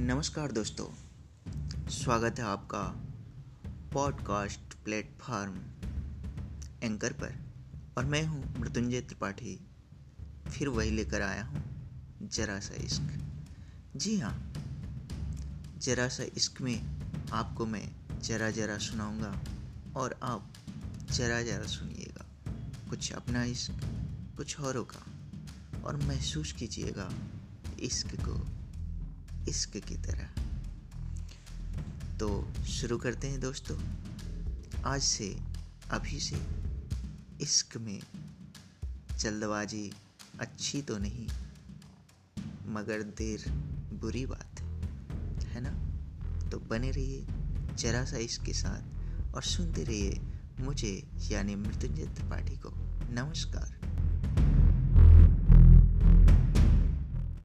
नमस्कार दोस्तों, स्वागत है आपका पॉडकास्ट प्लेटफॉर्म एंकर पर। और मैं हूँ मृत्युंजय त्रिपाठी, फिर वही लेकर आया हूँ जरा सा इश्क। जी हाँ जरा सा इश्क में आपको मैं जरा जरा सुनाऊँगा और आप जरा जरा सुनिएगा। कुछ अपना इश्क, कुछ औरों का, और महसूस कीजिएगा इश्क को। इश्क की तरह। तो शुरू करते हैं दोस्तों। आज से, अभी से इश्क में जल्दबाजी अच्छी तो नहीं, मगर देर बुरी बात है। है ना? तो बने रहिए जरा सा इश्क के साथ और सुनते रहिए मुझे यानी मृत्युंजय त्रिपाठी को। नमस्कार।